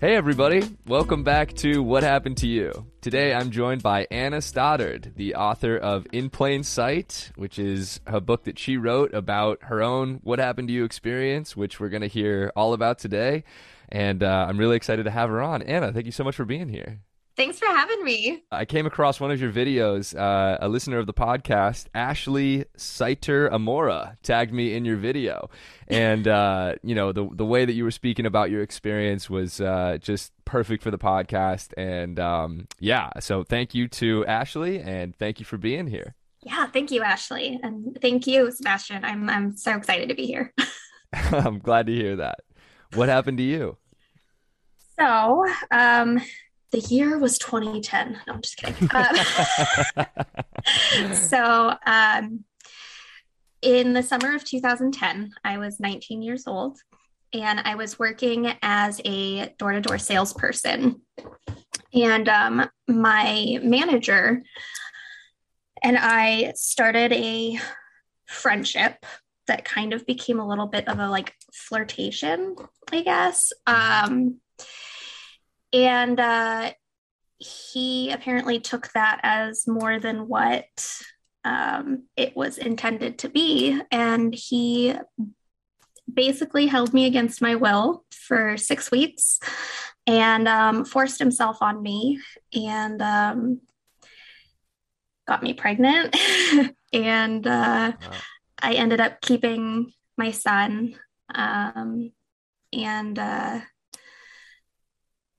Hey, everybody. Welcome back to What Happened to You. Today I'm joined by Anna Stoddard, the author of In Plain Sight, which is a book that she wrote about her own What Happened to You experience, which we're going to hear all about today. And uh, I'm really excited to have her on. Anna, thank you so much for being here. Thanks for having me. I came across one of your videos. Uh, a listener of the podcast, Ashley Saiter Amora, tagged me in your video, and uh, you know the the way that you were speaking about your experience was uh, just perfect for the podcast. And um, yeah, so thank you to Ashley, and thank you for being here. Yeah, thank you, Ashley, and thank you, Sebastian. I'm I'm so excited to be here. I'm glad to hear that. What happened to you? So, um, the year was 2010. No, I'm just kidding. Uh, so, um, in the summer of 2010, I was 19 years old and I was working as a door to door salesperson. And um, my manager and I started a friendship that kind of became a little bit of a like flirtation, I guess. Um, and uh, he apparently took that as more than what um, it was intended to be. And he basically held me against my will for six weeks and um, forced himself on me and um, got me pregnant. and uh, wow. I ended up keeping my son. Um, and uh,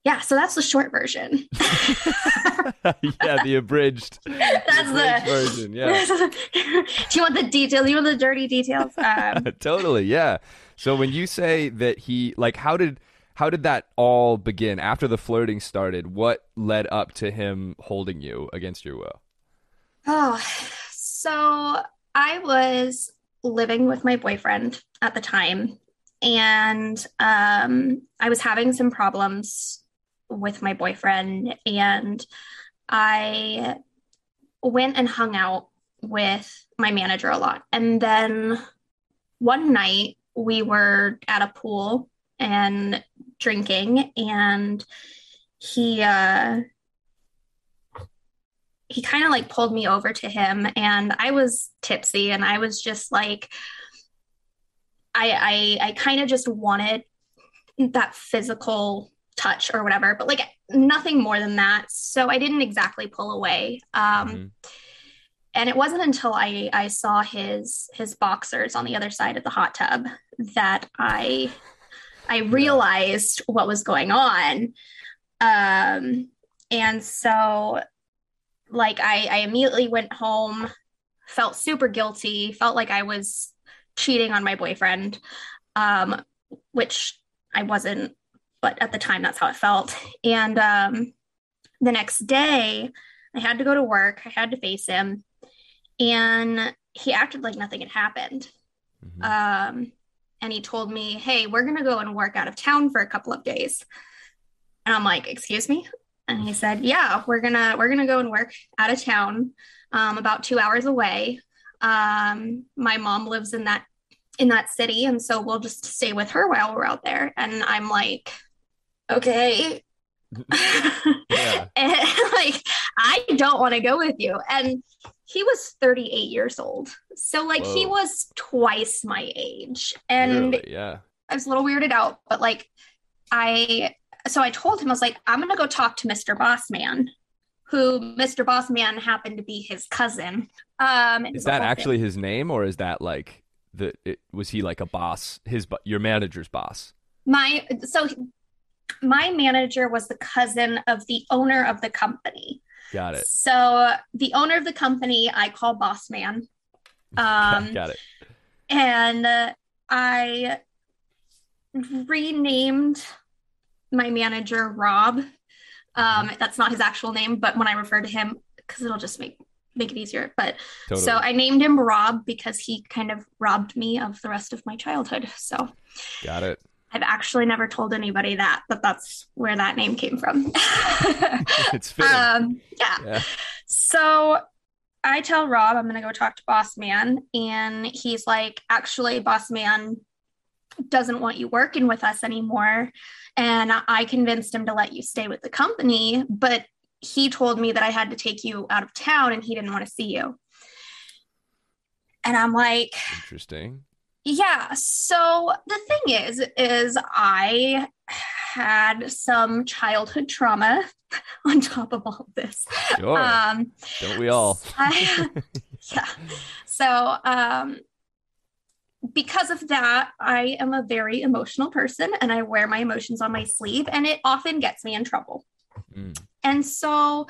yeah, so that's the short version. yeah, the abridged. That's the, the version. Yeah. Do you want the details? Do you want the dirty details? Um, totally. Yeah. So when you say that he like, how did how did that all begin after the flirting started? What led up to him holding you against your will? Oh, so I was living with my boyfriend at the time, and um, I was having some problems with my boyfriend and I went and hung out with my manager a lot. And then one night we were at a pool and drinking and he uh he kind of like pulled me over to him and I was tipsy and I was just like I I I kind of just wanted that physical touch or whatever, but like nothing more than that. So I didn't exactly pull away. Um, mm-hmm. And it wasn't until I I saw his his boxers on the other side of the hot tub that I I realized what was going on. Um, and so like I, I immediately went home, felt super guilty, felt like I was cheating on my boyfriend, um, which I wasn't but at the time that's how it felt. And um, the next day i had to go to work. I had to face him. And he acted like nothing had happened. Mm-hmm. um, and he told me hey we're going to go and work out of town for a couple of days. And i'm like excuse me? And he said yeah we're gonna we're gonna go and work out of town um, about two hours away. Um, my mom lives in that in that city and so we'll just stay with her while we're out there. And i'm like okay. yeah. and like, I don't want to go with you. And he was 38 years old. So, like, Whoa. he was twice my age. And really? yeah, I was a little weirded out, but like, I, so I told him, I was like, I'm going to go talk to Mr. Bossman, who Mr. Bossman happened to be his cousin. Um, is that actually thing. his name or is that like the, it, was he like a boss, his, your manager's boss? My, so my manager was the cousin of the owner of the company. Got it. So the owner of the company I call boss man. Um, Got it. And uh, I renamed my manager Rob. Um, mm-hmm. that's not his actual name, but when I refer to him, because it'll just make make it easier. But totally. so I named him Rob because he kind of robbed me of the rest of my childhood. So got it. I've actually never told anybody that, but that's where that name came from. it's fitting. Um, yeah. yeah. So I tell Rob I'm going to go talk to Boss Man, and he's like, actually, Boss Man, doesn't want you working with us anymore. And I convinced him to let you stay with the company, but he told me that I had to take you out of town and he didn't want to see you. And I'm like, interesting. Yeah. So the thing is, is I had some childhood trauma on top of all of this. Sure. Um, Don't we all? I, yeah. So um, because of that, I am a very emotional person and I wear my emotions on my sleeve, and it often gets me in trouble. Mm. And so,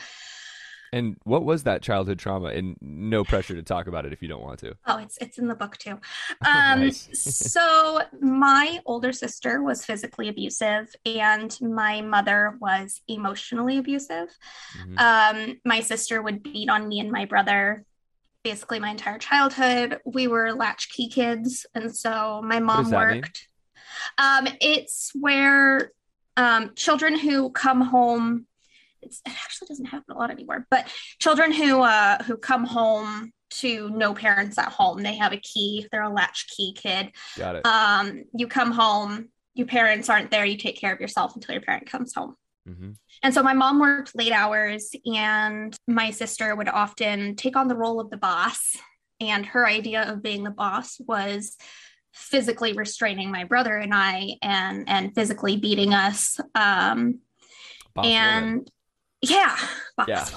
and what was that childhood trauma? And no pressure to talk about it if you don't want to. Oh, it's it's in the book too. Um, so my older sister was physically abusive, and my mother was emotionally abusive. Mm-hmm. Um, my sister would beat on me and my brother basically my entire childhood. We were latchkey kids, and so my mom worked. Um, it's where um, children who come home. It actually doesn't happen a lot anymore, but children who uh, who come home to no parents at home. They have a key. They're a latchkey kid. Got it. Um, you come home. Your parents aren't there. You take care of yourself until your parent comes home. Mm-hmm. And so my mom worked late hours, and my sister would often take on the role of the boss. And her idea of being the boss was physically restraining my brother and I and and physically beating us. Um, boss and woman. Yeah, yeah.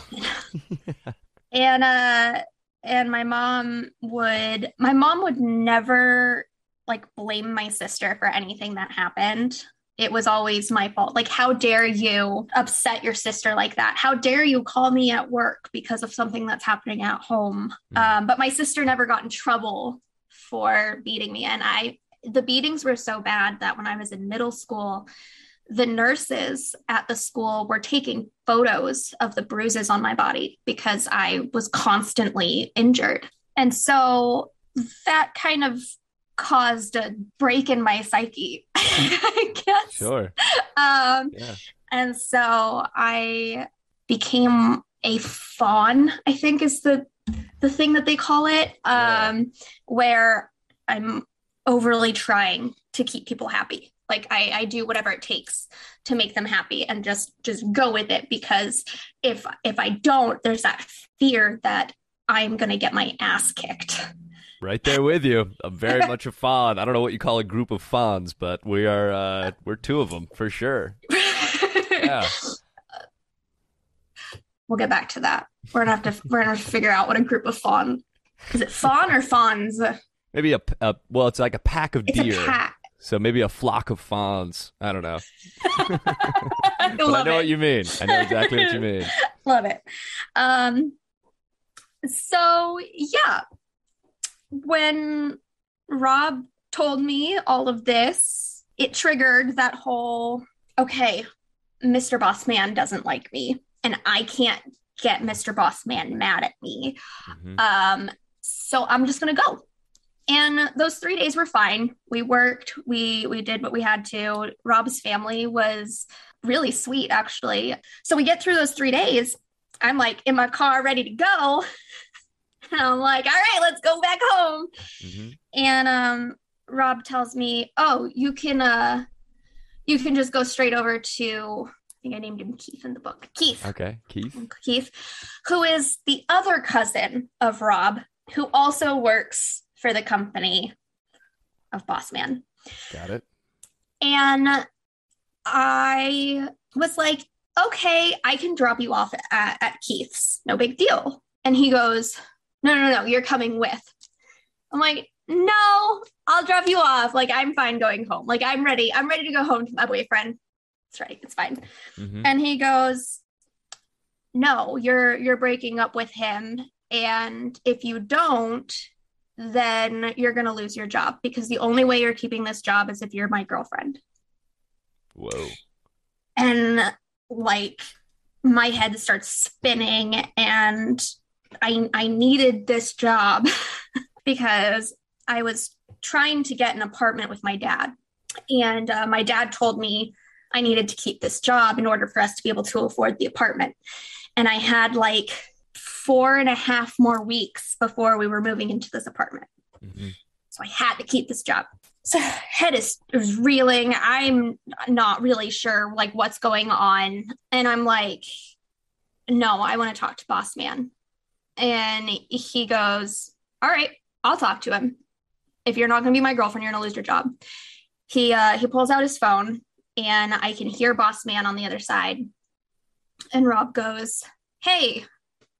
and uh and my mom would my mom would never like blame my sister for anything that happened it was always my fault. Like, how dare you upset your sister like that? How dare you call me at work because of something that's happening at home? Mm. Um, but my sister never got in trouble for beating me. And I, the beatings were so bad that when I was in middle school, the nurses at the school were taking photos of the bruises on my body because I was constantly injured. And so that kind of caused a break in my psyche, I guess. Sure. Um, yeah. And so I became a fawn, I think is the the thing that they call it, um, yeah. where I'm overly trying to keep people happy. Like I, I do whatever it takes to make them happy and just just go with it because if if I don't, there's that fear that I'm gonna get my ass kicked. Right there with you. I'm very much a fawn. I don't know what you call a group of fawns, but we are uh we're two of them for sure. Yeah. We'll get back to that. We're gonna have to we're gonna have to figure out what a group of fawn is. It fawn or fawns? Maybe a, a well, it's like a pack of it's deer. So maybe a flock of fawns. I don't know. I, I know it. what you mean. I know exactly what you mean. Love it. Um. So yeah, when Rob told me all of this, it triggered that whole okay, Mr. Boss Man doesn't like me, and I can't get Mr. Boss Man mad at me. Mm-hmm. Um, so I'm just gonna go. And those three days were fine. We worked, we we did what we had to. Rob's family was really sweet, actually. So we get through those three days. I'm like in my car ready to go. And I'm like, all right, let's go back home. Mm-hmm. And um, Rob tells me, oh, you can uh, you can just go straight over to. I think I named him Keith in the book. Keith. Okay, Keith. Keith, who is the other cousin of Rob, who also works for the company of Boss Man. Got it. And I was like, okay, I can drop you off at, at Keith's. No big deal. And he goes, no, no, no, you're coming with. I'm like, no, I'll drop you off. Like, I'm fine going home. Like, I'm ready. I'm ready to go home to my boyfriend. That's right. It's fine. Mm-hmm. And he goes, no, you're, you're breaking up with him. And if you don't, then you're going to lose your job because the only way you're keeping this job is if you're my girlfriend. Whoa. And like, my head starts spinning and I, I needed this job because I was trying to get an apartment with my dad. And uh, my dad told me I needed to keep this job in order for us to be able to afford the apartment. And I had like four and a half more weeks before we were moving into this apartment. Mm-hmm. So I had to keep this job. so head is, is reeling. I'm not really sure like what's going on. And I'm like, no, I want to talk to boss man. And he goes, all right, I'll talk to him. If you're not going to be my girlfriend, you're going to lose your job. He, uh, he pulls out his phone and I can hear boss man on the other side. And Rob goes, hey,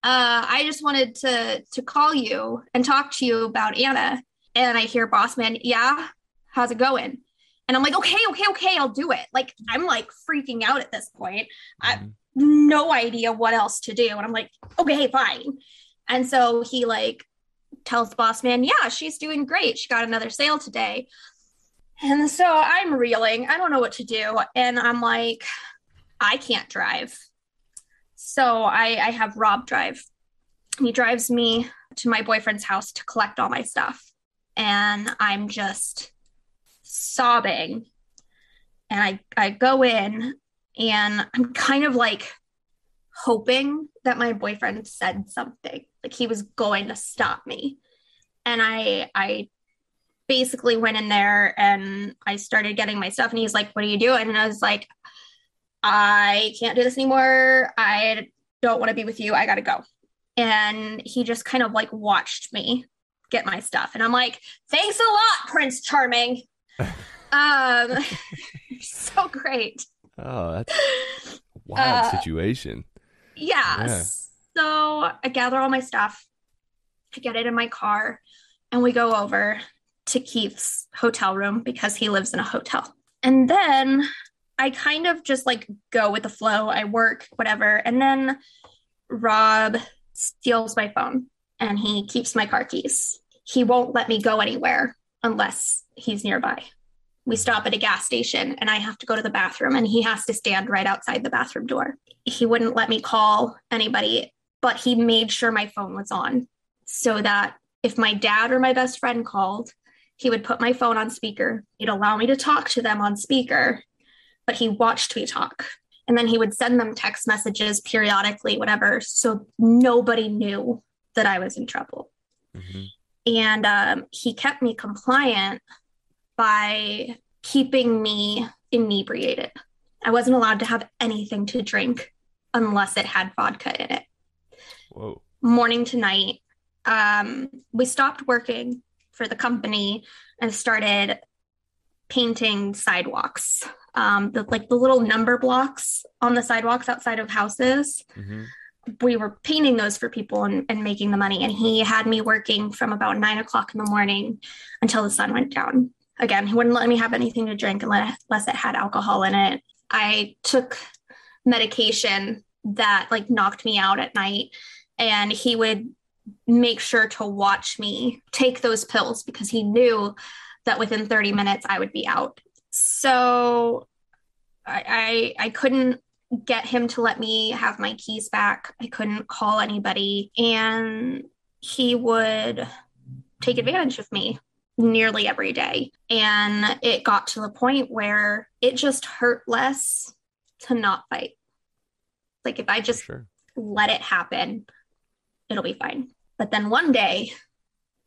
uh, I just wanted to, to call you and talk to you about Anna. And I hear boss man, yeah, how's it going? And I'm like, okay, okay, okay, I'll do it. Like, I'm like freaking out at this point. I have mm-hmm. no idea what else to do. And I'm like, okay, fine. And so he like tells boss man, yeah, she's doing great. She got another sale today. And so I'm reeling. I don't know what to do. And I'm like, I can't drive. So I, I have Rob drive. He drives me to my boyfriend's house to collect all my stuff. And I'm just sobbing. And I, I go in and I'm kind of like hoping that my boyfriend said something, like he was going to stop me. And I I basically went in there and I started getting my stuff and he's like, What are you doing? And I was like, I can't do this anymore. I don't want to be with you. I gotta go. And he just kind of like watched me get my stuff. And I'm like, thanks a lot, Prince Charming. um, so great. Oh, that's wild uh, situation. Yeah. yeah. So I gather all my stuff, I get it in my car, and we go over to Keith's hotel room because he lives in a hotel. And then I kind of just like go with the flow. I work, whatever. And then Rob steals my phone and he keeps my car keys. He won't let me go anywhere unless he's nearby. We stop at a gas station and I have to go to the bathroom and he has to stand right outside the bathroom door. He wouldn't let me call anybody, but he made sure my phone was on so that if my dad or my best friend called, he would put my phone on speaker. He'd allow me to talk to them on speaker, but he watched me talk. And then he would send them text messages periodically, whatever. So nobody knew that I was in trouble. Mm-hmm. And um, he kept me compliant by keeping me inebriated. I wasn't allowed to have anything to drink unless it had vodka in it. Whoa. Morning to night. Um, we stopped working for the company and started painting sidewalks. Um, the, like the little number blocks on the sidewalks outside of houses. Mm-hmm we were painting those for people and, and making the money. And he had me working from about nine o'clock in the morning until the sun went down. Again, he wouldn't let me have anything to drink unless, unless it had alcohol in it. I took medication that like knocked me out at night and he would make sure to watch me take those pills because he knew that within 30 minutes I would be out. So I I, I couldn't get him to let me have my keys back. I couldn't call anybody. And he would take advantage of me nearly every day. And it got to the point where it just hurt less to not fight. Like if I just sure. let it happen, it'll be fine. But then one day,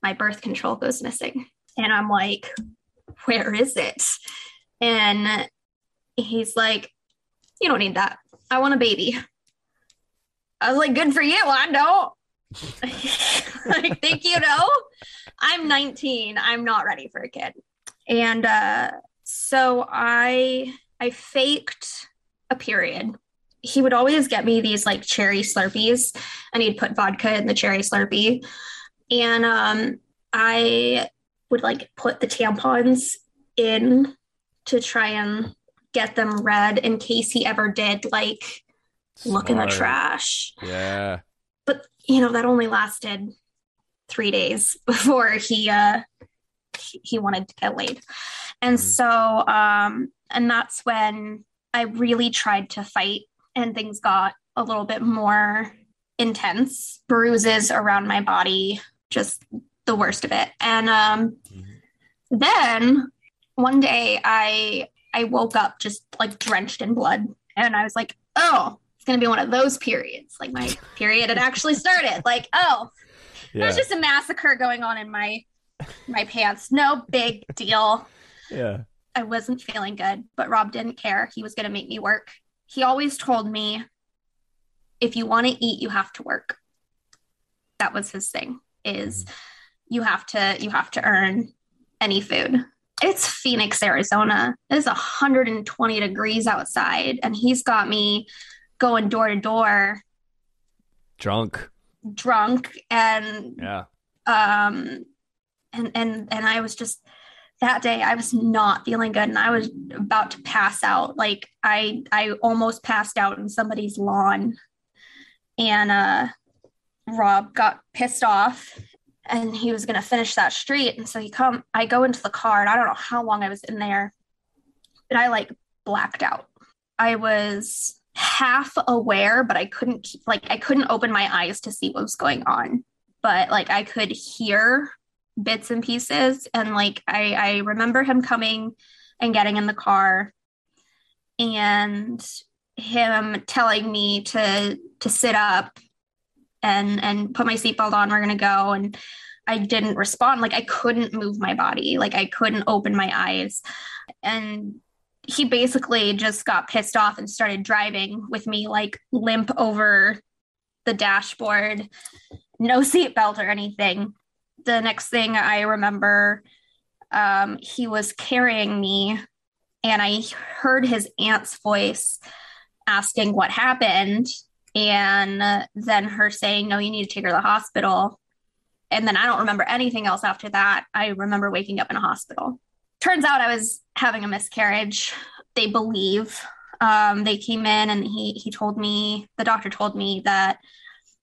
my birth control goes missing. And I'm like, where is it? And he's like, you don't need that. I want a baby. I was like, good for you. I don't. like, think you know? I'm 19. I'm not ready for a kid. And uh, so I I faked a period. He would always get me these like cherry slurpees and he'd put vodka in the cherry slurpee. And um, I would like put the tampons in to try and get them read in case he ever did like Smart. look in the trash. Yeah. But you know, that only lasted three days before he uh he wanted to get laid. And mm-hmm. so um and that's when I really tried to fight and things got a little bit more intense. Bruises around my body, just the worst of it. And um mm-hmm. then one day I I woke up just like drenched in blood. And I was like, oh, it's to be one of those periods. Like my period had actually started. Like, oh, yeah. there's just a massacre going on in my my pants. No big deal. Yeah. I wasn't feeling good, but Rob didn't care. He was to make me work. He always told me, if you want to eat, you have to work. That was his thing is mm-hmm. you have to you have to earn any food. It's Phoenix, Arizona. It's 120 degrees outside and he's got me going door to door drunk drunk and yeah um and and and I was just that day I was not feeling good and I was about to pass out. Like I I almost passed out in somebody's lawn. And uh Rob got pissed off and he was going to finish that street and so he come I go into the car and I don't know how long I was in there. But I like blacked out. I was half aware but I couldn't keep like I couldn't open my eyes to see what was going on. But like I could hear bits and pieces and like I I remember him coming and getting in the car and him telling me to to sit up and and put my seatbelt on we're gonna go. And I didn't respond. Like I couldn't move my body. Like I couldn't open my eyes. And he basically just got pissed off and started driving with me like limp over the dashboard. No seatbelt or anything. The next thing I remember, um, he was carrying me, and I heard his aunt's voice asking what happened, and then her saying, No, you need to take her to the hospital. And then I don't remember anything else after that. I remember waking up in a hospital. Turns out I was having a miscarriage. They believe. Um, they came in and he he told me the doctor told me that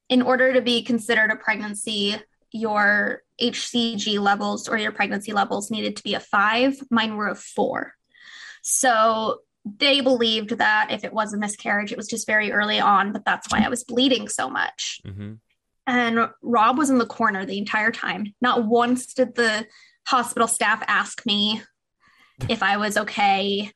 in order to be considered a pregnancy, your HCG levels or your pregnancy levels needed to be a five. Mine were a four. So they believed that if it was a miscarriage, it was just very early on, but that's why I was bleeding so much. Mm-hmm. And Rob was in the corner the entire time. Not once did the hospital staff ask me if I was okay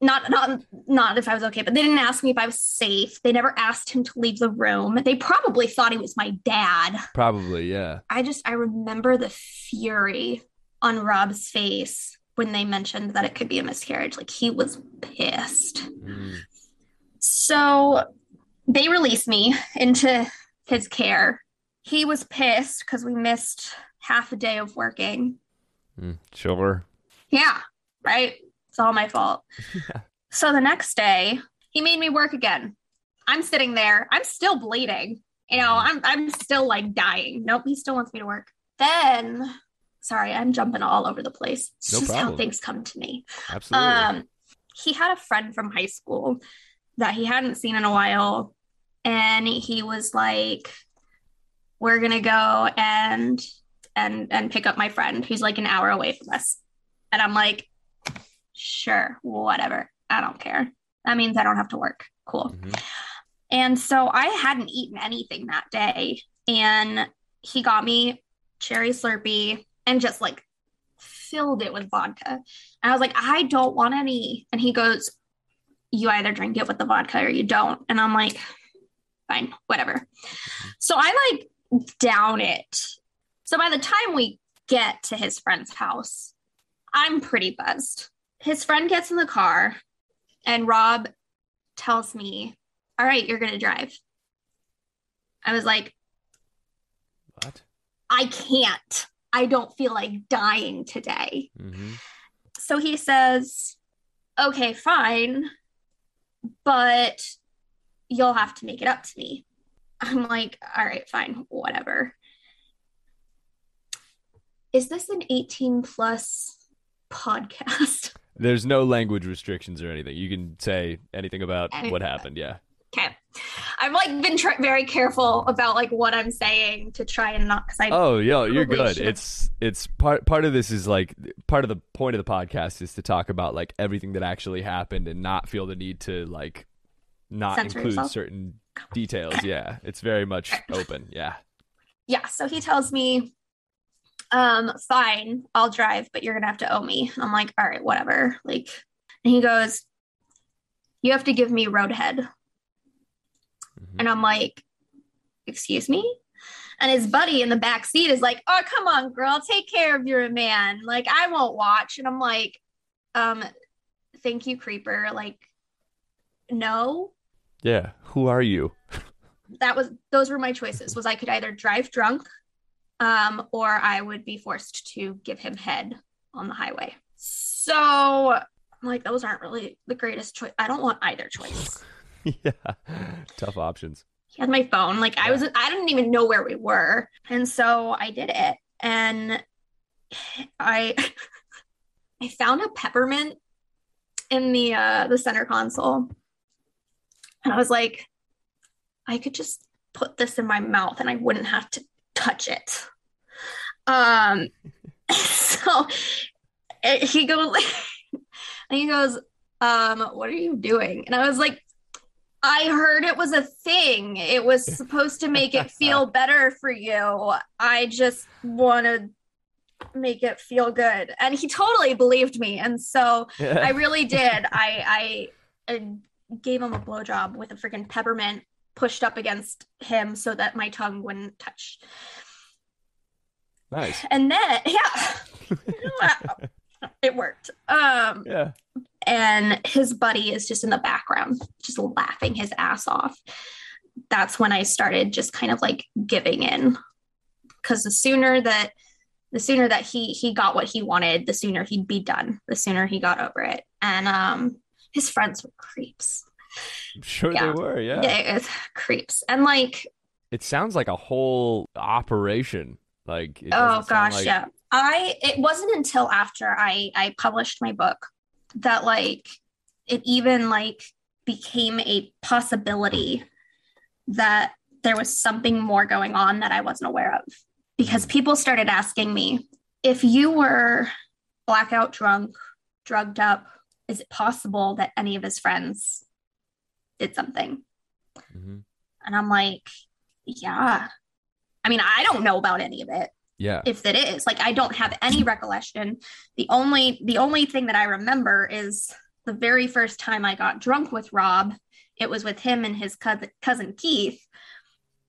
not not not if I was okay, but they didn't ask me if I was safe. They never asked him to leave the room. They probably thought he was my dad. Probably, yeah. I just I remember the fury on Rob's face when they mentioned that it could be a miscarriage. Like he was pissed. Mm. So they released me into his care. He was pissed because we missed half a day of working. Mm, sure. Yeah, right it's all my fault. Yeah. So the next day, he made me work again. I'm sitting there. I'm still bleeding. You know, mm-hmm. I'm I'm still like dying. Nope, he still wants me to work. Then, sorry, I'm jumping all over the place. It's no just problem. how things come to me. Absolutely. Um, he had a friend from high school that he hadn't seen in a while, and he was like, "We're gonna go and and and pick up my friend who's like an hour away from us." And I'm like, sure, whatever. I don't care. That means I don't have to work. Cool. Mm-hmm. And so I hadn't eaten anything that day. And he got me cherry slurpee and just like filled it with vodka. And I was like, I don't want any. And he goes, You either drink it with the vodka or you don't. And I'm like, Fine, whatever. So I like down it. So by the time we get to his friend's house, I'm pretty buzzed his friend gets in the car and Rob tells me, All right, you're going to drive. I was like, What? I can't. I don't feel like dying today. Mm-hmm. So he says, Okay, fine, but you'll have to make it up to me. I'm like, All right, fine, whatever. Is this an 18 plus podcast? There's no language restrictions or anything. You can say anything about what happened. Yeah. I've like been tr- very careful about like what I'm saying to try and not because I. Oh, yo, you're good. Should've... It's it's part part of this is like part of the point of the podcast is to talk about like everything that actually happened and not feel the need to like not Censor include yourself? certain details. Yeah, it's very much open. Yeah. Yeah. So he tells me um, fine, I'll drive, but you're gonna have to owe me. I'm like, all right, whatever. Like, and he goes, you have to give me roadhead. Mm-hmm. And I'm like, excuse me? And his buddy in the back seat is like, oh, come on, girl, take care of your man. Like, I won't watch. And I'm like, um, thank you, creeper. Like, no. Yeah. Who are you? that was those were my choices. Was I could either drive drunk, um, or I would be forced to give him head on the highway. So I'm like, those aren't really the greatest choice. I don't want either choice. yeah. Tough options. He had my phone. Like I was I didn't even know where we were. And so I did it. And I I found a peppermint in the uh the center console. And I was like, I could just put this in my mouth and I wouldn't have to touch it. Um so it, he goes and he goes, um, what are you doing? And I was like, I heard it was a thing. It was supposed to make it feel better for you. I just want to make it feel good. And he totally believed me. And so. I really did. I, I, I gave him a blowjob with a freaking peppermint pushed up against him so that my tongue wouldn't touch. Nice. And then, yeah, it worked. Um, yeah and his buddy is just in the background just laughing his ass off. That's when i started just kind of like giving in. Because the sooner that the sooner that he he got what he wanted the sooner he'd be done the sooner he got over it. And um his friends were creeps. I'm sure yeah. they were yeah. Yeah it's creeps. And like it sounds like a whole operation. Like oh gosh like... yeah. I it wasn't until after i i published my book that like it even like became a possibility that there was something more going on that I wasn't aware of because mm. people started asking me if you were blackout drunk, drugged up, is it possible that any of his friends did something? Mm-hmm. And I'm like, yeah. I mean, I don't know about any of it yeah. if it is like i don't have any recollection. The only the only thing that i remember is the very first time i got drunk with rob it was with him and his cousin, cousin keith.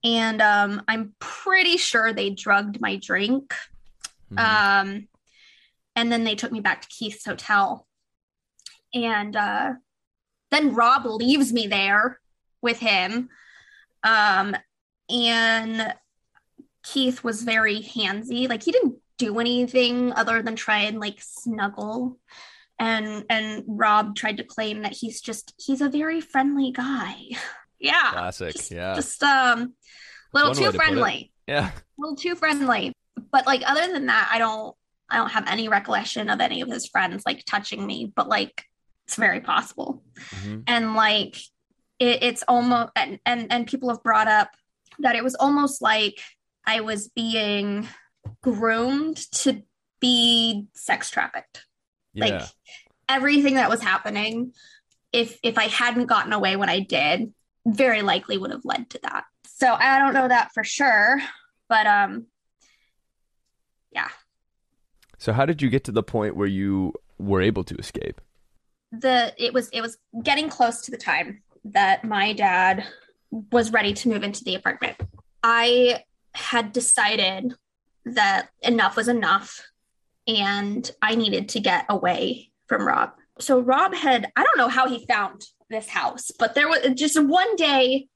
And um, i'm pretty sure they drugged my drink mm-hmm. um, and then they took me back to keith's hotel. And uh, then rob leaves me there with him um, and Keith was very handsy. Like he didn't do anything other than try and like snuggle. And and Rob tried to claim that he's just he's a very friendly guy. yeah. Classic. Just, yeah. Just um little too friendly. To yeah. A little too friendly. But like other than that, I don't I don't have any recollection of any of his friends like touching me, but like it's very possible. Mm-hmm. And like it, it's almost and, and and people have brought up that it was almost like I was being groomed to be sex trafficked. Yeah. Like everything that was happening, if if I hadn't gotten away when I did, very likely would have led to that. So I don't know that for sure, but um yeah. So how did you get to the point where you were able to escape? The it was it was getting close to the time that my dad was ready to move into the apartment. I had decided that enough was enough and I needed to get away from Rob. So Rob had, I don't know how he found this house, but there was just one day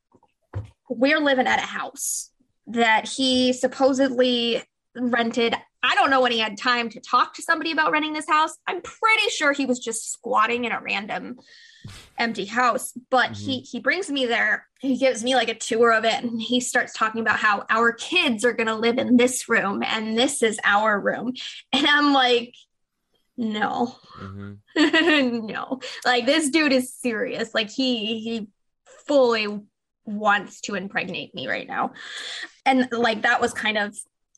we're living at a house that he supposedly rented. I don't know when he had time to talk to somebody about renting this house. I'm pretty sure he was just squatting in a random empty house but mm-hmm. he he brings me there he gives me like a tour of it and he starts talking about how our kids are going to live in this room and this is our room and i'm like no mm-hmm. no like this dude is serious like he he fully wants to impregnate me right now and like that was kind of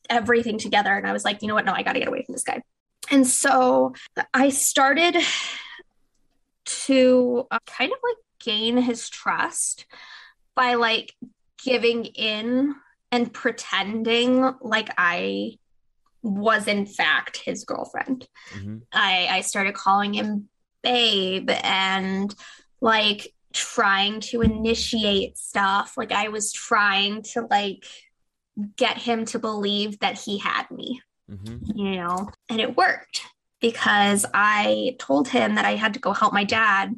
everything together and i was like you know what no i got to get away from this guy and so i started to uh, kind of like gain his trust by like giving in and pretending like I was in fact his girlfriend. Mm-hmm. I, I started calling him babe and like trying to initiate stuff. Like I was trying to like get him to believe that he had me, mm-hmm. you know, and it worked. because I told him that I had to go help my dad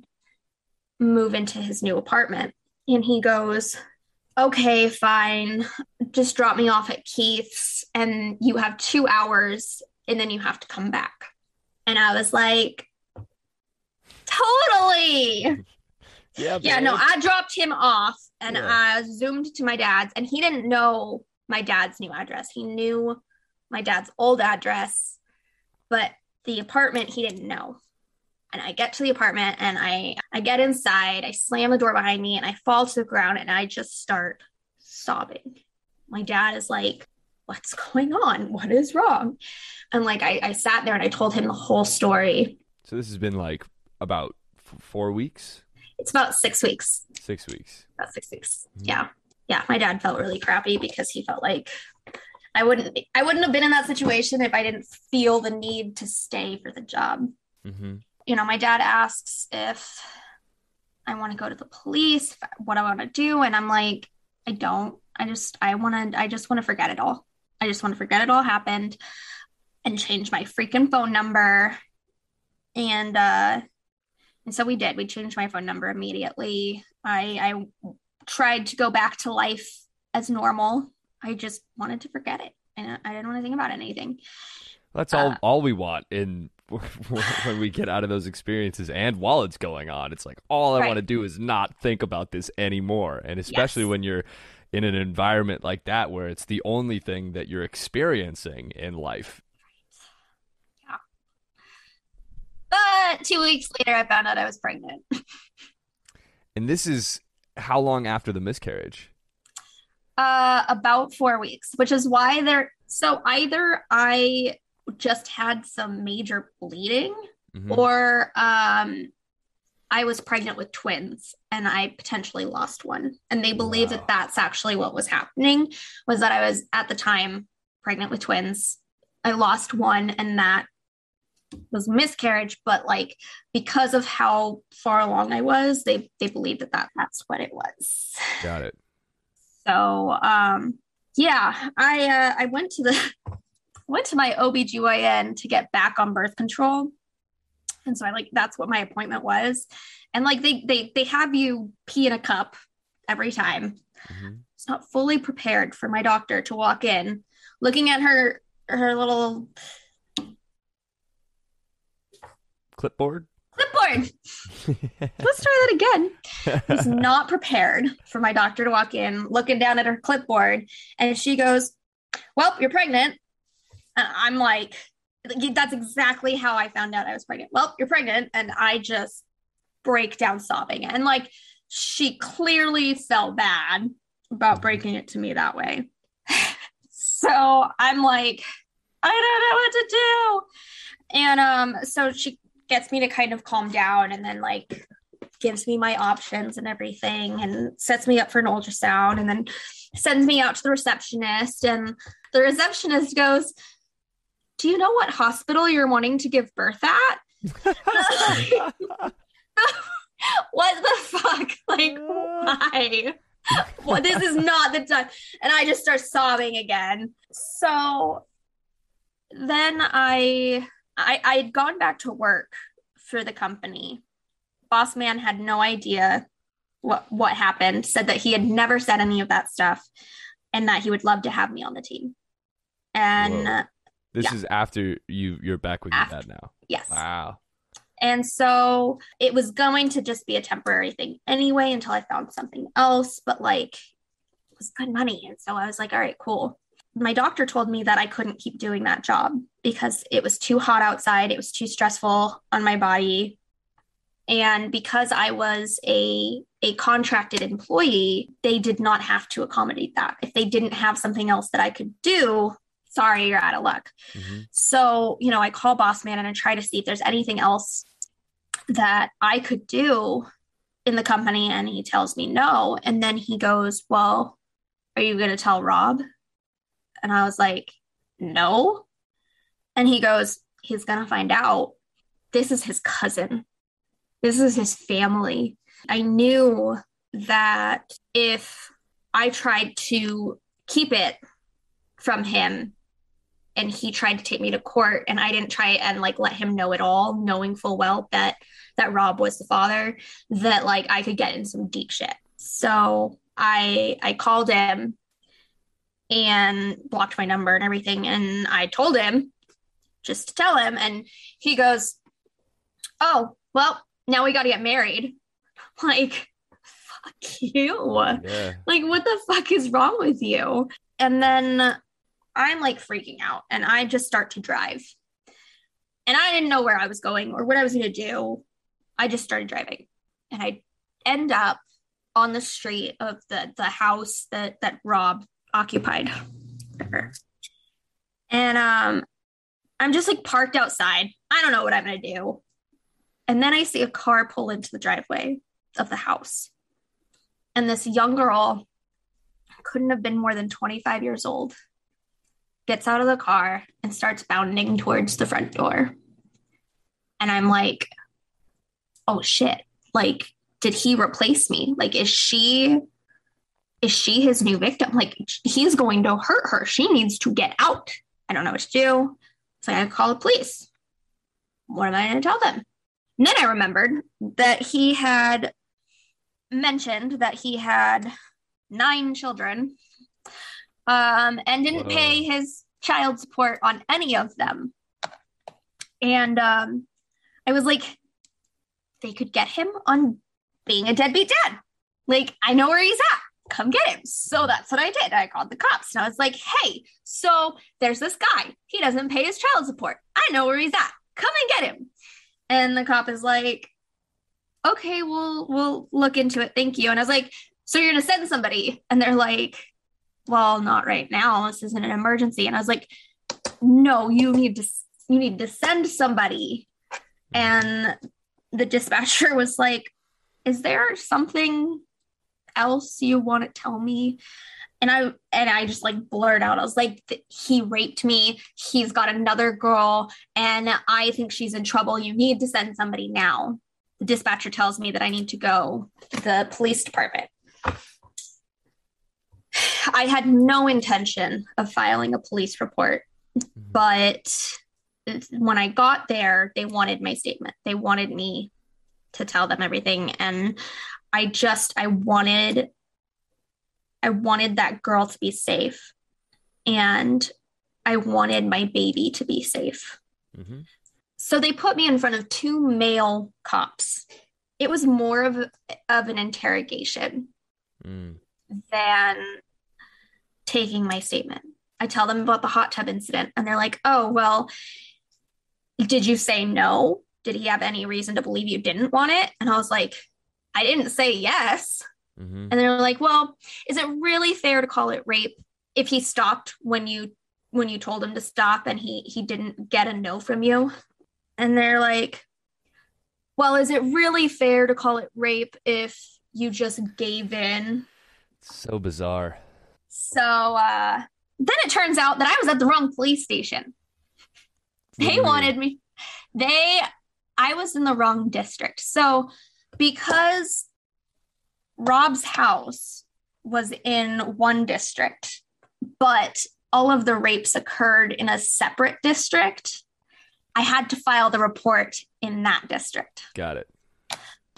move into his new apartment. And he goes, Okay, fine. Just drop me off at Keith's and you have two hours and then you have to come back. And I was like, Totally. Yeah, yeah, no, I dropped him off and Yeah. I zoomed to my dad's, and he didn't know my dad's new address. He knew my dad's old address, but the apartment he didn't know. And I get to the apartment and I I get inside, I slam the door behind me and I fall to the ground and I just start sobbing. My dad is like, What's going on? What is wrong? And like I, I sat there and I told him the whole story. So this has been like about f- four weeks, It's about six weeks. six weeks. about six weeks. Mhm. Yeah. Yeah. My dad felt really crappy because he felt like I wouldn't I wouldn't have been in that situation if I didn't feel the need to stay for the job. Mm-hmm. You know, my dad asks if I want to go to the police, what I want to do, and I'm like, I don't. I just I want to I just want to forget it all. I just want to forget it all happened and change my freaking phone number. And uh and so we did. We changed my phone number immediately. I I tried to go back to life as normal. I just wanted to forget it. And I didn't want to think about anything. That's all Uh, all we want in when we get out of those experiences and while it's going on. It's like all I Right. want to do is not think about this anymore. And especially Yes. when you're in an environment like that where it's the only thing that you're experiencing in life. Yeah. But two weeks later, I found out I was pregnant. And this is how long after the miscarriage? Uh, about four weeks, which is why there. So either I just had some major bleeding, Mhm. or um, I was pregnant with twins and I potentially lost one. And they believe Wow. that that's actually what was happening. Was that I was at the time pregnant with twins. I lost one, and that was a miscarriage. But like because of how far along I was, they they believed that, that that's what it was. Got it. So um yeah, I uh, I went to the went to my OBGYN to get back on birth control. And so I like that's what my appointment was. And like they they they have you pee in a cup every time. Mhm. It's not fully prepared for my doctor to walk in looking at her her little Clipboard? clipboard. Let's try that again. was not prepared for my doctor to walk in looking down at her clipboard and she goes well you're pregnant and i'm like that's exactly how i found out i was pregnant well you're pregnant and i just break down sobbing and like she clearly felt bad about breaking it to me that way so i'm like i don't know what to do and um so she gets me to kind of calm down and then like gives me my options and everything and sets me up for an ultrasound and then sends me out to the receptionist. And the receptionist goes do you know what hospital you're wanting to give birth at? What the fuck? Like why? Well, this is not the time. And i just start sobbing again. So then i i i had gone back to work for the company boss man had no idea what what happened said that he had never said any of that stuff and that he would love to have me on the team and Whoa. uh, This Yeah. is after you you're back with your dad now. yes Wow. and so it was going to just be a temporary thing anyway until i found something else but like it was good money and so i was like all right cool my doctor told me that i couldn't keep doing that job because it was too hot outside it was too stressful on my body and because i was a a contracted employee they did not have to accommodate that if they didn't have something else that i could do sorry you're out of luck Mhm. so, you know, I call Boss Man and I try to see if there's anything else that I could do in the company. And he tells me no. And then he goes, Well, are you going to tell Rob? And I was like, No. And he goes, He's going to find out. This is his cousin, this is his family. I knew that if I tried to keep it from him, and he tried to take me to court and I didn't try and like let him know at all, knowing full well that that Rob was the father, that like I could get in some deep shit. So I I called him and blocked my number and everything and I told him just to tell him and he goes, "Oh, well, now we got to get married." Like fuck you. Yeah. Like, what the fuck is wrong with you? And then I'm like freaking out and I just start to drive. And I didn't know where I was going or what I was going to do. I just started driving and I end up on the street of the, the house that, that Rob occupied. And um, I'm just like parked outside. I don't know what I'm going to do. And then I see a car pull into the driveway of the house. And this young girl couldn't have been more than 25 years old gets out of the car and starts bounding towards the front door. And I'm like, oh shit. Like, did he replace me? Like, is she is she his new victim? Like, he's going to hurt her. She needs to get out. I don't know what to do. So I call the police. What am I going to tell them? And then I remembered that he had mentioned that he had nine children um, and didn't Whoa. pay his child support on any of them. And um, I was like, they could get him on being a deadbeat dad. Like, I know where he's at. Come get him. So that's what I did. I called the cops and I was like, hey, so there's this guy. He doesn't pay his child support. I know where he's at. Come and get him. And the cop is like, okay, we'll we'll look into it. Thank you. And I was like, so you're gonna send somebody? And they're like, well, not right now. This isn't an emergency. And I was like, no, you need to you need to send somebody. And the dispatcher was like, is there something else you want to tell me? and I and I just like blurred out. I was like, he raped me. He's got another girl, and I think she's in trouble. You need to send somebody now the dispatcher tells me that I need to go to the police department. I had no intention of filing a police report, mm-hmm. but when I got there, they wanted my statement. They wanted me to tell them everything. And I just, I wanted, I wanted that girl to be safe. And I wanted my baby to be safe. Mm-hmm. So they put me in front of two male cops. It was more of, of an interrogation mm. than taking my statement. I tell them about the hot tub incident, and they're like, oh, well, did you say no? Did he have any reason to believe you didn't want it? And I was like, I didn't say yes. Mm-hmm. And they're like, well, is it really fair to call it rape if he stopped when you when you told him to stop and he he didn't get a no from you? And they're like, well, is it really fair to call it rape if you just gave in? So bizarre. So uh, then it turns out that I was at the wrong police station. They wanted me. They, I was in the wrong district. So because Rob's house was in one district, but all of the rapes occurred in a separate district, I had to file the report in that district. Got it.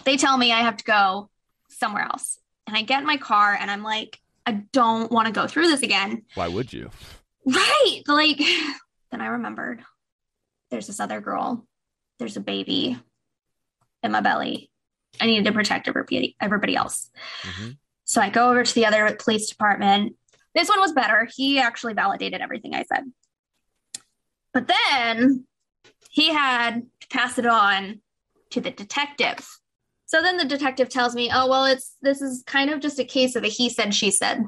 They tell me I have to go somewhere else. And I get in my car and I'm like, I don't want to go through this again. Why would you? Right. Like, then I remembered there's this other girl, there's a baby in my belly. I needed to protect everybody, everybody else. Mm-hmm. So I go over to the other police department. This one was better. He actually validated everything I said. But then he had to pass it on to the detective. So then the detective tells me, "Oh well, it's this is kind of just a case of a he said she said."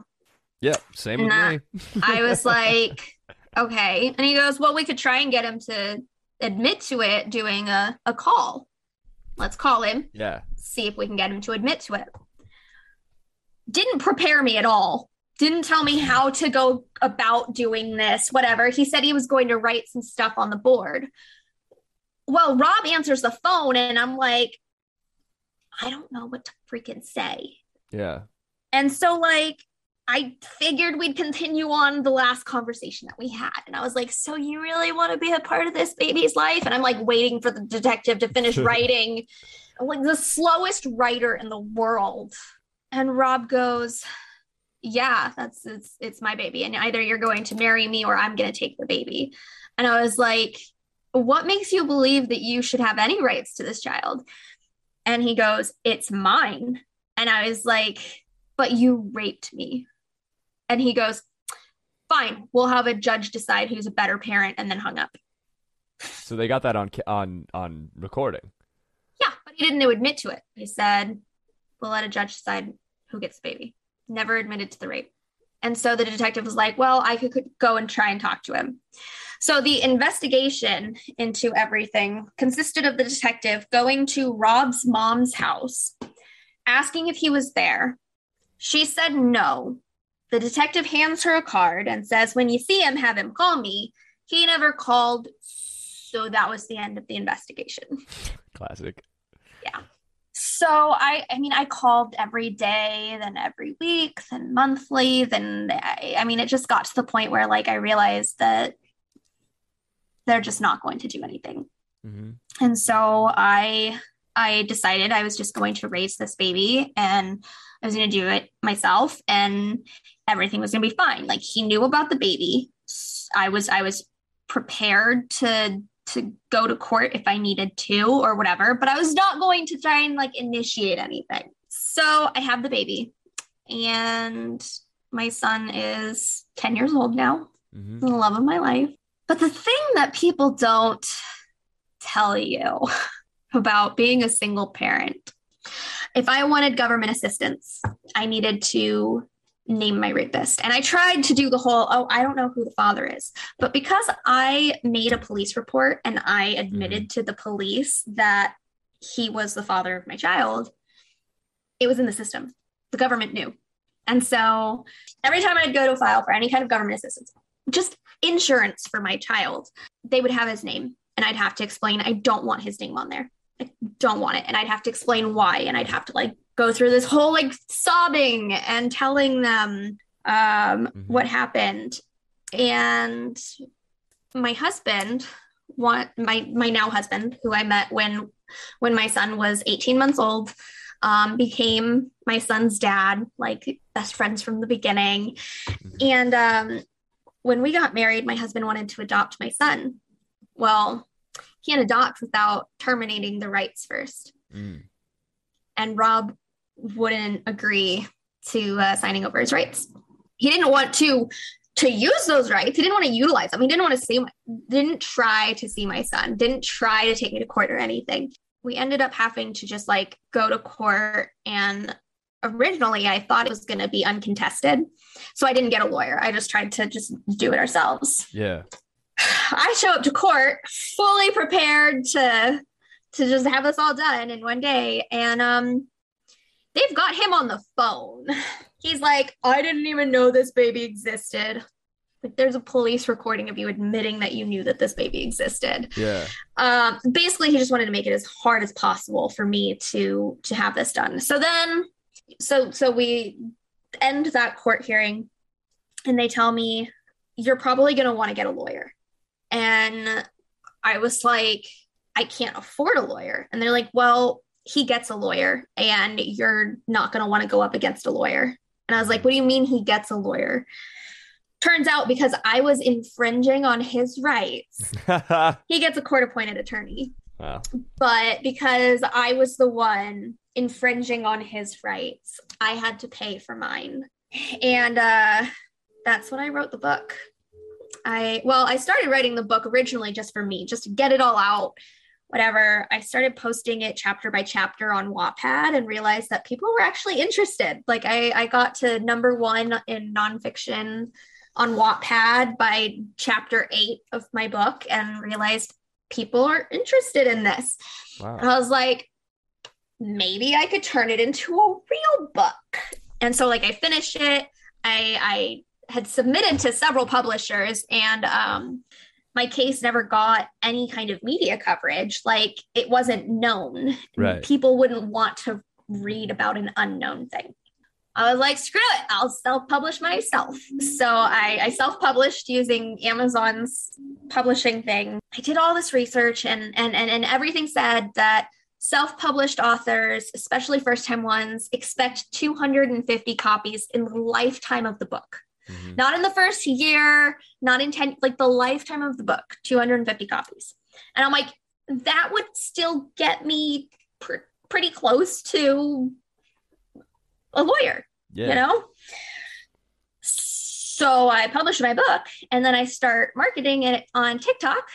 Yeah, same with me. I was like, "Okay," and he goes, "Well, we could try and get him to admit to it doing a a call. Let's call him. Yeah, see if we can get him to admit to it." Didn't prepare me at all didn't tell me how to go about doing this, whatever. He said he was going to write some stuff on the board well, Rob answers the phone and I'm like, I don't know what to freaking say. Yeah. And so, like, I figured we'd continue on the last conversation that we had. And I was like, So you really want to be a part of this baby's life? And I'm like waiting for the detective to finish writing. Like the slowest writer in the world. And Rob goes, Yeah, that's it's it's my baby. And either you're going to marry me or I'm gonna take the baby. And I was like, What makes you believe that you should have any rights to this child? And he goes, It's mine. And I was like, But you raped me. And he goes, Fine, we'll have a judge decide who's a better parent, and then hung up. So they got that on on on recording. He didn't admit to it. He said, We'll let a judge decide who gets the baby. Never admitted to the rape. And so the detective was like, Well, I could go and try and talk to him. So the investigation into everything consisted of the detective going to Rob's mom's house, asking if he was there. She said no. The detective hands her a card and says, When you see him, have him call me. He never called. So that was the end of the investigation. Classic. Yeah. So I I mean I called every day, then every week, then monthly, then I, I mean it just got to the point where like I realized that they're just not going to do anything. Mm-hmm. And so I I decided I was just going to raise this baby and I was going to do it myself and everything was going to be fine. Like he knew about the baby. I was I was prepared to to go to court if I needed to or whatever, but I was not going to try and like initiate anything. So I have the baby and my son is 10 years old now. Mm-hmm. The love of my life. But the thing that people don't tell you about being a single parent, if I wanted government assistance, I needed to name my rapist. And I tried to do the whole, oh, I don't know who the father is. But because I made a police report and I admitted mm-hmm. to the police that he was the father of my child, it was in the system. The government knew. And so every time I'd go to file for any kind of government assistance, just insurance for my child, they would have his name. And I'd have to explain, I don't want his name on there. I don't want it. And I'd have to explain why. And I'd have to like go through this whole like sobbing and telling them um, mm-hmm. what happened. And my husband, want my my now husband, who I met when when my son was 18 months old, um, became my son's dad, like best friends from the beginning. Mm-hmm. And um, when we got married, my husband wanted to adopt my son. Well, can't adopt without terminating the rights first. Mm. And Rob wouldn't agree to uh, signing over his rights. He didn't want to to use those rights. He didn't want to utilize them. He didn't want to see my, didn't try to see my son, didn't try to take me to court or anything. We ended up having to just like go to court and originally I thought it was going to be uncontested. So I didn't get a lawyer. I just tried to just do it ourselves. Yeah. I show up to court fully prepared to to just have this all done in one day and um they've got him on the phone. He's like, I didn't even know this baby existed. Like, there's a police recording of you admitting that you knew that this baby existed. Yeah. Um, basically, he just wanted to make it as hard as possible for me to to have this done. So then, so so we end that court hearing, and they tell me you're probably going to want to get a lawyer, and I was like, I can't afford a lawyer, and they're like, well he gets a lawyer and you're not going to want to go up against a lawyer. And I was like, what do you mean he gets a lawyer? Turns out because I was infringing on his rights, he gets a court appointed attorney. Wow. But because I was the one infringing on his rights, I had to pay for mine. And uh, that's when I wrote the book. I, well, I started writing the book originally just for me, just to get it all out whatever, I started posting it chapter by chapter on Wattpad and realized that people were actually interested. Like I, I got to number one in nonfiction on Wattpad by chapter eight of my book and realized people are interested in this. Wow. I was like, maybe I could turn it into a real book. And so like I finished it. I I had submitted to several publishers and um my case never got any kind of media coverage. Like it wasn't known. Right. People wouldn't want to read about an unknown thing. I was like, screw it, I'll self publish myself. So I, I self published using Amazon's publishing thing. I did all this research and, and, and, and everything said that self published authors, especially first time ones, expect 250 copies in the lifetime of the book. Mm-hmm. Not in the first year, not in 10, like the lifetime of the book, 250 copies. And I'm like, that would still get me pr- pretty close to a lawyer, yeah. you know? So I publish my book and then I start marketing it on TikTok.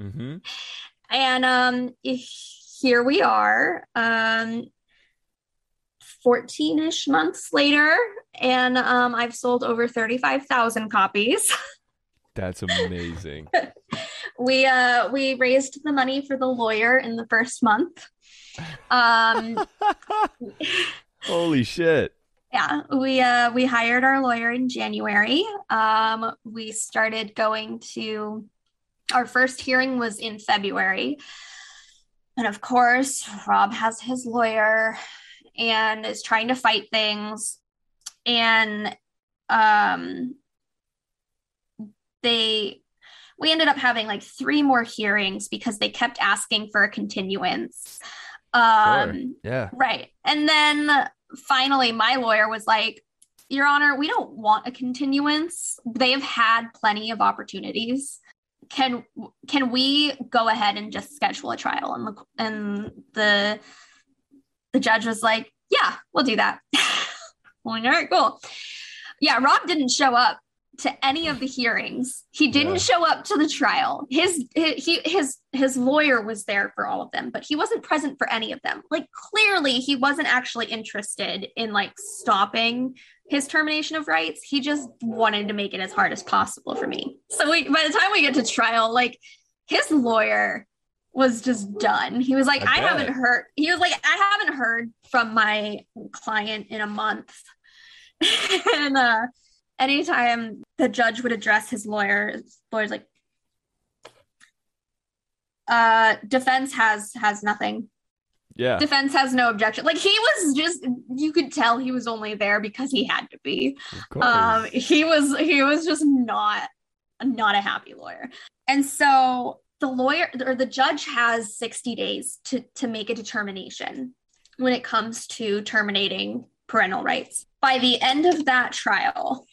Mm-hmm. And um, here we are, um, 14 ish months later, and um, I've sold over 35,000 copies. That's amazing. we uh we raised the money for the lawyer in the first month. Um Holy shit. Yeah, we uh we hired our lawyer in January. Um we started going to our first hearing was in February. And of course, Rob has his lawyer and is trying to fight things and um they we ended up having like three more hearings because they kept asking for a continuance. Um, sure. Yeah. Right. And then finally, my lawyer was like, Your Honor, we don't want a continuance. They have had plenty of opportunities. Can can we go ahead and just schedule a trial? And the and the the judge was like, Yeah, we'll do that. like, all right, cool. Yeah, Rob didn't show up to any of the hearings. He didn't yeah. show up to the trial. His he his his lawyer was there for all of them, but he wasn't present for any of them. Like clearly he wasn't actually interested in like stopping his termination of rights. He just wanted to make it as hard as possible for me. So we, by the time we get to trial, like his lawyer was just done. He was like, I, I haven't heard. He was like, I haven't heard from my client in a month. and uh anytime the judge would address his lawyer, his lawyer's like, uh, defense has has nothing. Yeah. Defense has no objection. Like he was just you could tell he was only there because he had to be. Um he was he was just not not a happy lawyer. And so the lawyer or the judge has 60 days to to make a determination when it comes to terminating parental rights. By the end of that trial,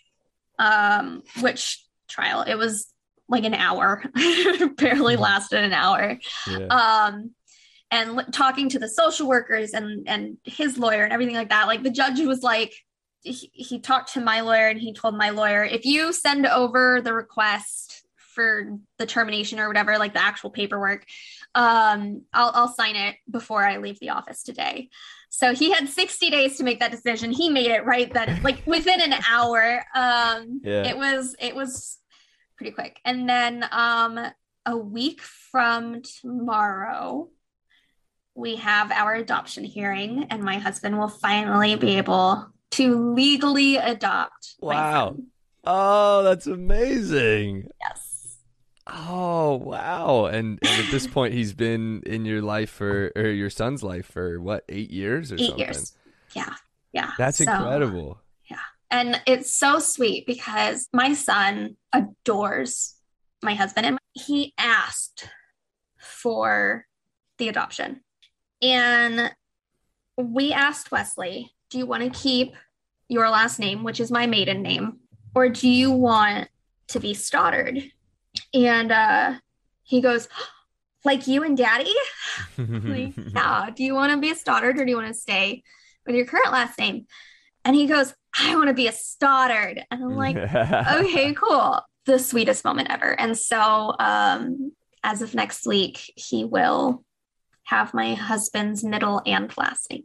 um, which trial? It was like an hour, barely mm-hmm. lasted an hour. Yeah. Um, and l- talking to the social workers and and his lawyer and everything like that. Like the judge was like, he, he talked to my lawyer and he told my lawyer, if you send over the request for the termination or whatever, like the actual paperwork, um, I'll, I'll sign it before I leave the office today. So he had 60 days to make that decision. He made it right then, like within an hour. Um, yeah. It was it was pretty quick. And then um, a week from tomorrow, we have our adoption hearing, and my husband will finally be able to legally adopt. Wow. Oh, that's amazing. Yes. Oh wow! And, and, at this point, he's been in your life for or your son's life for what eight years or eight something? years. Yeah, yeah. That's so, incredible. Yeah, and it's so sweet because my son adores my husband, and he asked for the adoption, and we asked Wesley, "Do you want to keep your last name, which is my maiden name, or do you want to be Stoddard?" And uh, he goes, like you and daddy? like, yeah. Do you want to be a Stoddard or do you want to stay with your current last name? And he goes, I want to be a Stoddard. And I'm like, okay, cool. The sweetest moment ever. And so um, as of next week, he will have my husband's middle and last name.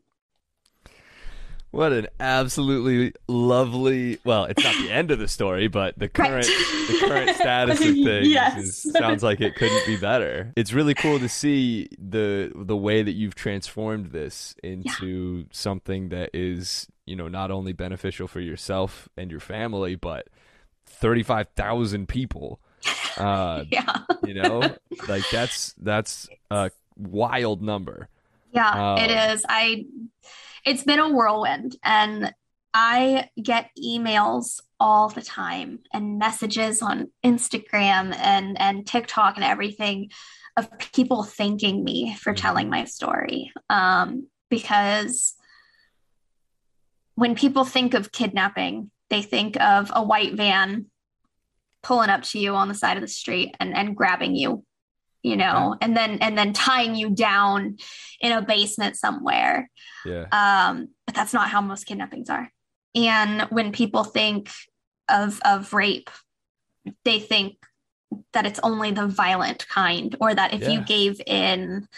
What an absolutely lovely. Well, it's not the end of the story, but the current right. the current status of things yes. is, sounds like it couldn't be better. It's really cool to see the the way that you've transformed this into yeah. something that is, you know, not only beneficial for yourself and your family, but thirty five thousand people. Uh, yeah, you know, like that's that's a wild number. Yeah, uh, it is. I it's been a whirlwind and I get emails all the time and messages on Instagram and and TikTok and everything of people thanking me for mm-hmm. telling my story. Um, because when people think of kidnapping, they think of a white van pulling up to you on the side of the street and, and grabbing you, you know, yeah. and then and then tying you down in a basement somewhere. Yeah. Um, but that's not how most kidnappings are. And when people think of of rape, they think that it's only the violent kind, or that if yeah. you gave in,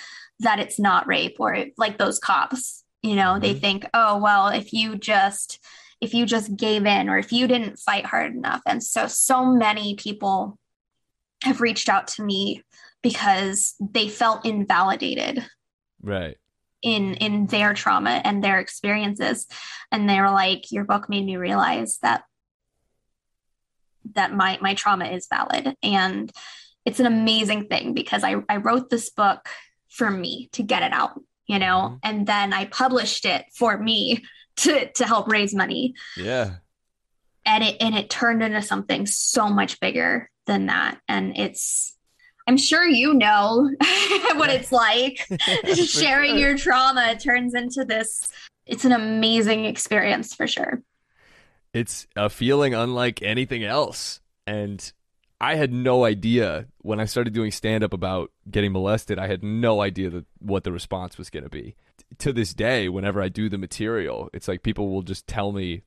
that it's not rape, or like those cops, you know, mm-hmm. they think, oh well, if you just if you just gave in or if you didn't fight hard enough. And so so many people have reached out to me because they felt invalidated. Right. in in their trauma and their experiences. And they were like your book made me realize that that my my trauma is valid. And it's an amazing thing because I, I wrote this book for me to get it out you know? Mm-hmm. and then i published it for me to to help raise money. Yeah. And it and it turned into something so much bigger than that. And it's I'm sure you know what it's like sharing sure. your trauma turns into this. It's an amazing experience for sure. It's a feeling unlike anything else. And I had no idea when I started doing stand up about getting molested. I had no idea that what the response was going to be. To this day, whenever I do the material, it's like people will just tell me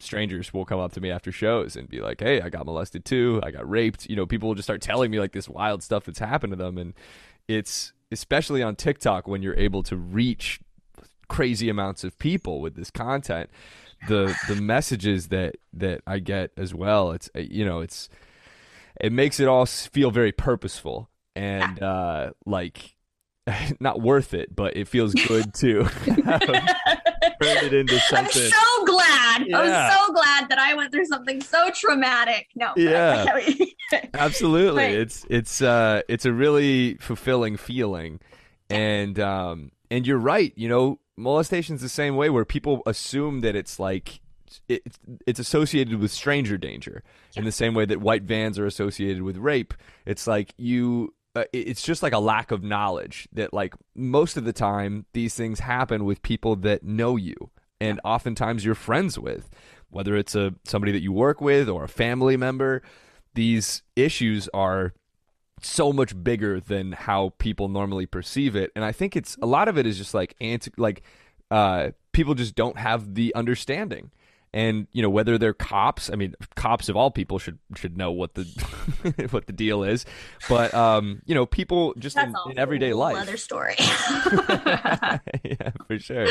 strangers will come up to me after shows and be like, "Hey, I got molested too. I got raped." You know, people will just start telling me like this wild stuff that's happened to them, and it's especially on TikTok when you're able to reach crazy amounts of people with this content. The the messages that that I get as well, it's you know, it's it makes it all feel very purposeful and uh, like not worth it, but it feels good to turn it into something. I'm so glad. Yeah. I'm so glad that I went through something so traumatic. No. Yeah. Absolutely. It's it's uh it's a really fulfilling feeling. And um and you're right, you know, molestation's the same way where people assume that it's like it, it's associated with stranger danger yeah. in the same way that white vans are associated with rape. It's like you uh, it's just like a lack of knowledge that like most of the time these things happen with people that know you and oftentimes you're friends with whether it's a somebody that you work with or a family member. These issues are so much bigger than how people normally perceive it. And i think it's a lot of it is just like anti like uh people just don't have the understanding and you know whether they're cops i mean cops of all people should should know what the what the deal is. But um you know people just in, in, everyday life. another story. Yeah for sure.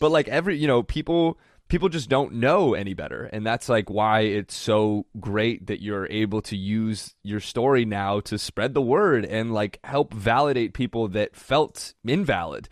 But like every you know people people just don't know any better. And that's like why it's so great that you're able to use your story now to spread the word and like help validate people that felt invalid.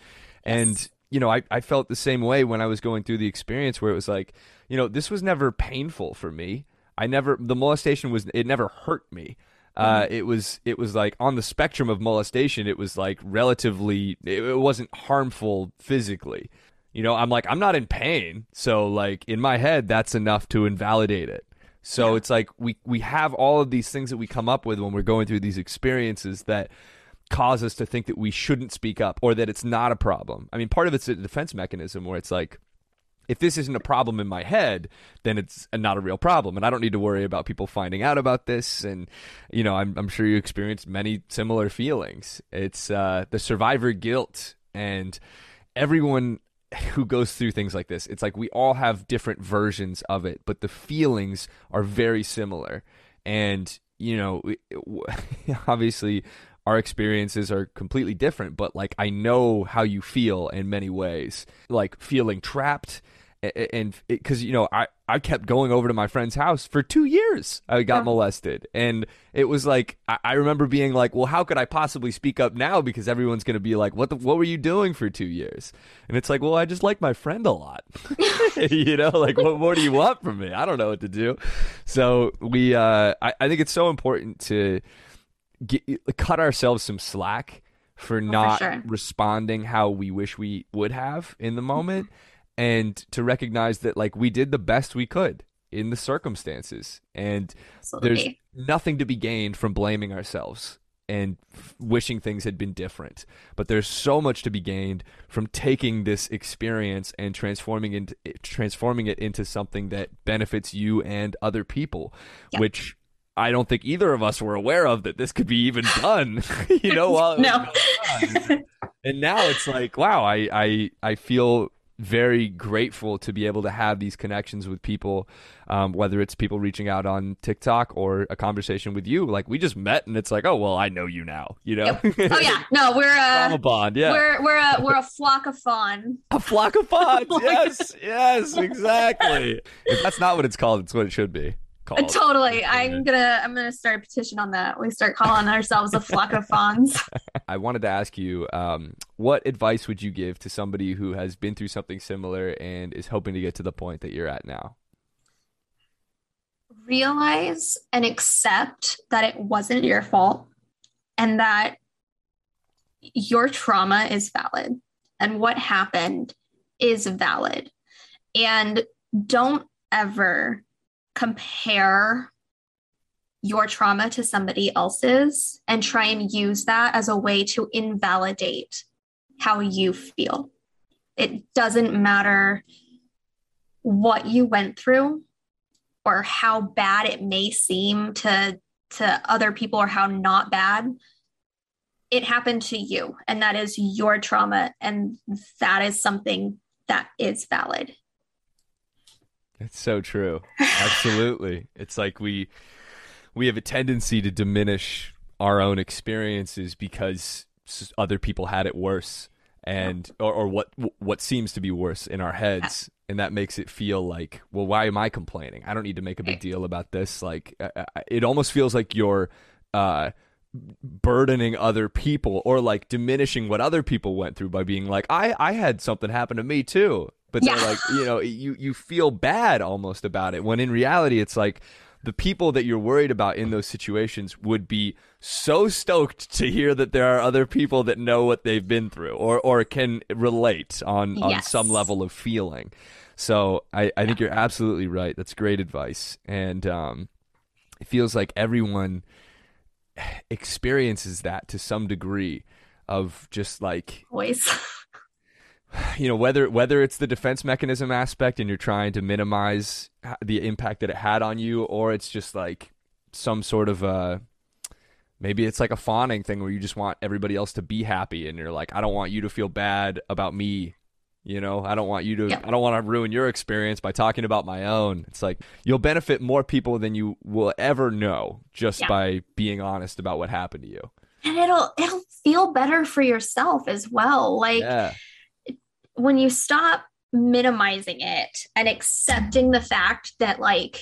Yes. and you know I, I felt the same way when i was going through the experience where it was like you know, this was never painful for me. I never the molestation was it never hurt me. Uh, mm-hmm. it was it was like on the spectrum of molestation. It was like relatively. It, it wasn't harmful physically. You know, I'm like I'm not in pain, so like in my head, that's enough to invalidate it. So yeah. it's like we we have all of these things that we come up with when we're going through these experiences that cause us to think that we shouldn't speak up or that it's not a problem. I mean, part of it's a defense mechanism where it's like if this isn't a problem in my head, then it's not a real problem, and I don't need to worry about people finding out about this. And you know, I'm, I'm sure you experienced many similar feelings. It's uh, the survivor guilt, and everyone who goes through things like this, it's like we all have different versions of it, but the feelings are very similar. And you know, obviously, our experiences are completely different, but like I know how you feel in many ways, like feeling trapped and because you know I, I kept going over to my friend's house for two years i got yeah. molested. And it was like I, I, remember being like well how could i possibly speak up now? Because everyone's going to be like what the, what were you doing for two years? And it's like well i just like my friend a lot. You know like what more do you want from me? I don't know what to do. So we uh, I, I think it's so important to get, cut ourselves some slack for oh, not for sure. responding how we wish we would have in the moment and to recognize that like we did the best we could in the circumstances and Absolutely. there's nothing to be gained from blaming ourselves and f- wishing things had been different but there's so much to be gained from taking this experience and transforming it eh, transforming it into something that benefits you and other people yep. which I don't think either of us were aware of that this could be even done. you know, while no. and now it's like, wow, I, I I feel very grateful to be able to have these connections with people, um, whether it's people reaching out on TikTok or a conversation with you. Like we just met, and it's like, oh well, I know you now. You know? Yep. Oh yeah, no, we're a, a bond. Yeah, we're we're a we're a flock of fawn. A flock of fawns. yes, yes, exactly. If that's not what it's called, it's what it should be. Totally. I'm gonna I'm gonna start a petition on that. We start calling ourselves a flock of fawns. I wanted to ask you, um, what advice would you give to somebody who has been through something similar and is hoping to get to the point that you're at now? Realize and accept that it wasn't your fault and that your trauma is valid and what happened is valid. And don't ever compare your trauma to somebody else's and try and use that as a way to invalidate how you feel. It doesn't matter what you went through or how bad it may seem to to other people or how not bad it happened to you and that is your trauma and that is something that is valid it's so true. Absolutely. it's like we we have a tendency to diminish our own experiences because other people had it worse and or, or what what seems to be worse in our heads. And that makes it feel like well why am i complaining? I don't need to make a big deal about this. Like it almost feels like you're uh burdening other people or like diminishing what other people went through by being like i i had something happen to me too but yeah. they're like you know you you feel bad almost about it when in reality it's like the people that you're worried about in those situations would be so stoked to hear that there are other people that know what they've been through or or can relate on yes. on some level of feeling so i i think you're absolutely right that's great advice and um it feels like everyone experiences that to some degree of just like voice you know whether whether it's the defense mechanism aspect and you're trying to minimize the impact that it had on you or it's just like some sort of a maybe it's like a fawning thing where you just want everybody else to be happy and you're like I don't want you to feel bad about me you know? I don't want you to yep. I don't want to ruin your experience by talking about my own. It's like you'll benefit more people than you will ever know just by being honest about what happened to you. And it'll it'll feel better for yourself as well. Like yeah when you stop minimizing it and accepting the fact that like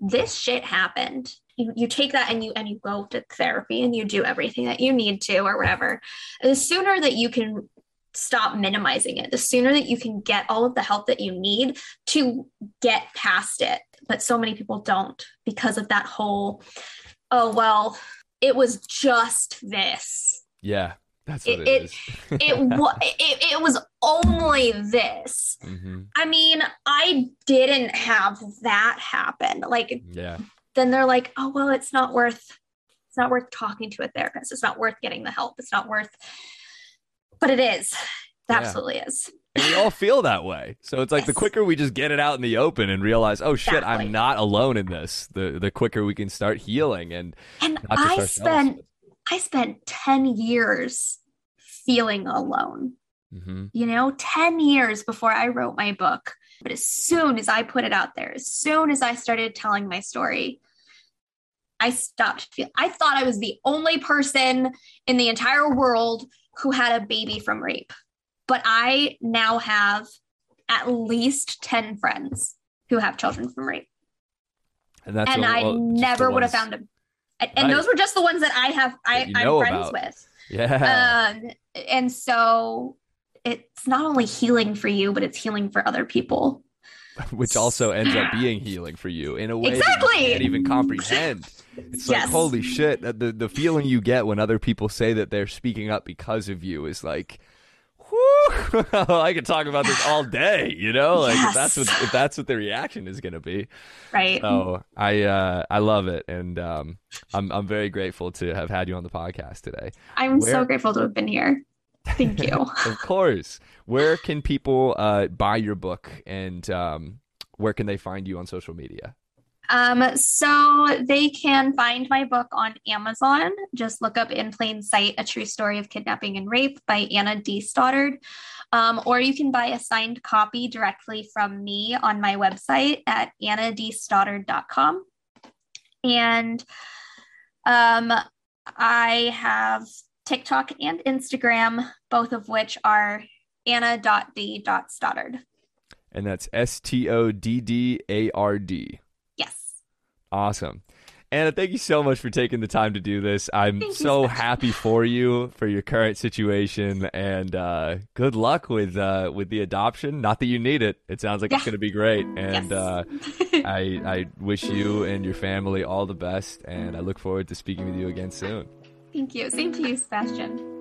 this shit happened you, you take that and you and you go to therapy and you do everything that you need to or whatever the sooner that you can stop minimizing it the sooner that you can get all of the help that you need to get past it. But so many people don't because of that whole oh well it was just this. Yeah that's what it, it is. it, it, it, was only this. Mm-hmm. I mean, I didn't have that happen. Like, yeah. Then they're like, oh well, it's not worth. It's not worth talking to a therapist. It's not worth getting the help. It's not worth. But it is. It yeah. absolutely is. And we all feel that way. So it's like yes. the quicker we just get it out in the open and realize, oh shit, exactly. I'm not alone in this. The the quicker we can start healing and and I spent I spent 10 years feeling alone. Mm-hmm. You know, 10 years before I wrote my book. But as soon as I put it out there, as soon as I started telling my story, I stopped feeling. I thought I was the only person in the entire world who had a baby from rape. But I now have at least 10 friends who have children from rape. And, that's and I never would have found them and, right. those were just the ones that I have I, I'm friends about. with. Yeah. Um, and so it's not only healing for you, but it's healing for other people. Which also ends up being healing for you in a way exactly. that you can't even comprehend. It's like yes. holy shit! The the feeling you get when other people say that they're speaking up because of you is like, I could talk about this all day, you know, like yes. if that's what if that's what the reaction is going to be, right? So I uh, I love it, and um, I'm I'm very grateful to have had you on the podcast today. I'm Where... so grateful to have been here. Thank you. of course. Where can people uh, buy your book, and um, where can they find you on social media? Um, so they can find my book on Amazon. Just look up In Plain Sight, A True Story of Kidnapping and Rape by Anna D. Stoddard. Um, or you can buy a signed copy directly from me on my website at annadstoddard.com. And um, I have TikTok and Instagram, both of which are anna.d.stoddard. And that's S T O D D A R D. Awesome. Anna, thank you so much for taking the time to do this. I'm thank so happy for you for your current situation, and uh, good luck with uh, with the adoption. Not that you need it; it sounds like yeah. it's going to be great. And yes. uh, I I wish you and your family all the best, and I look forward to speaking with you again soon. Thank you. Same to you, Sebastian.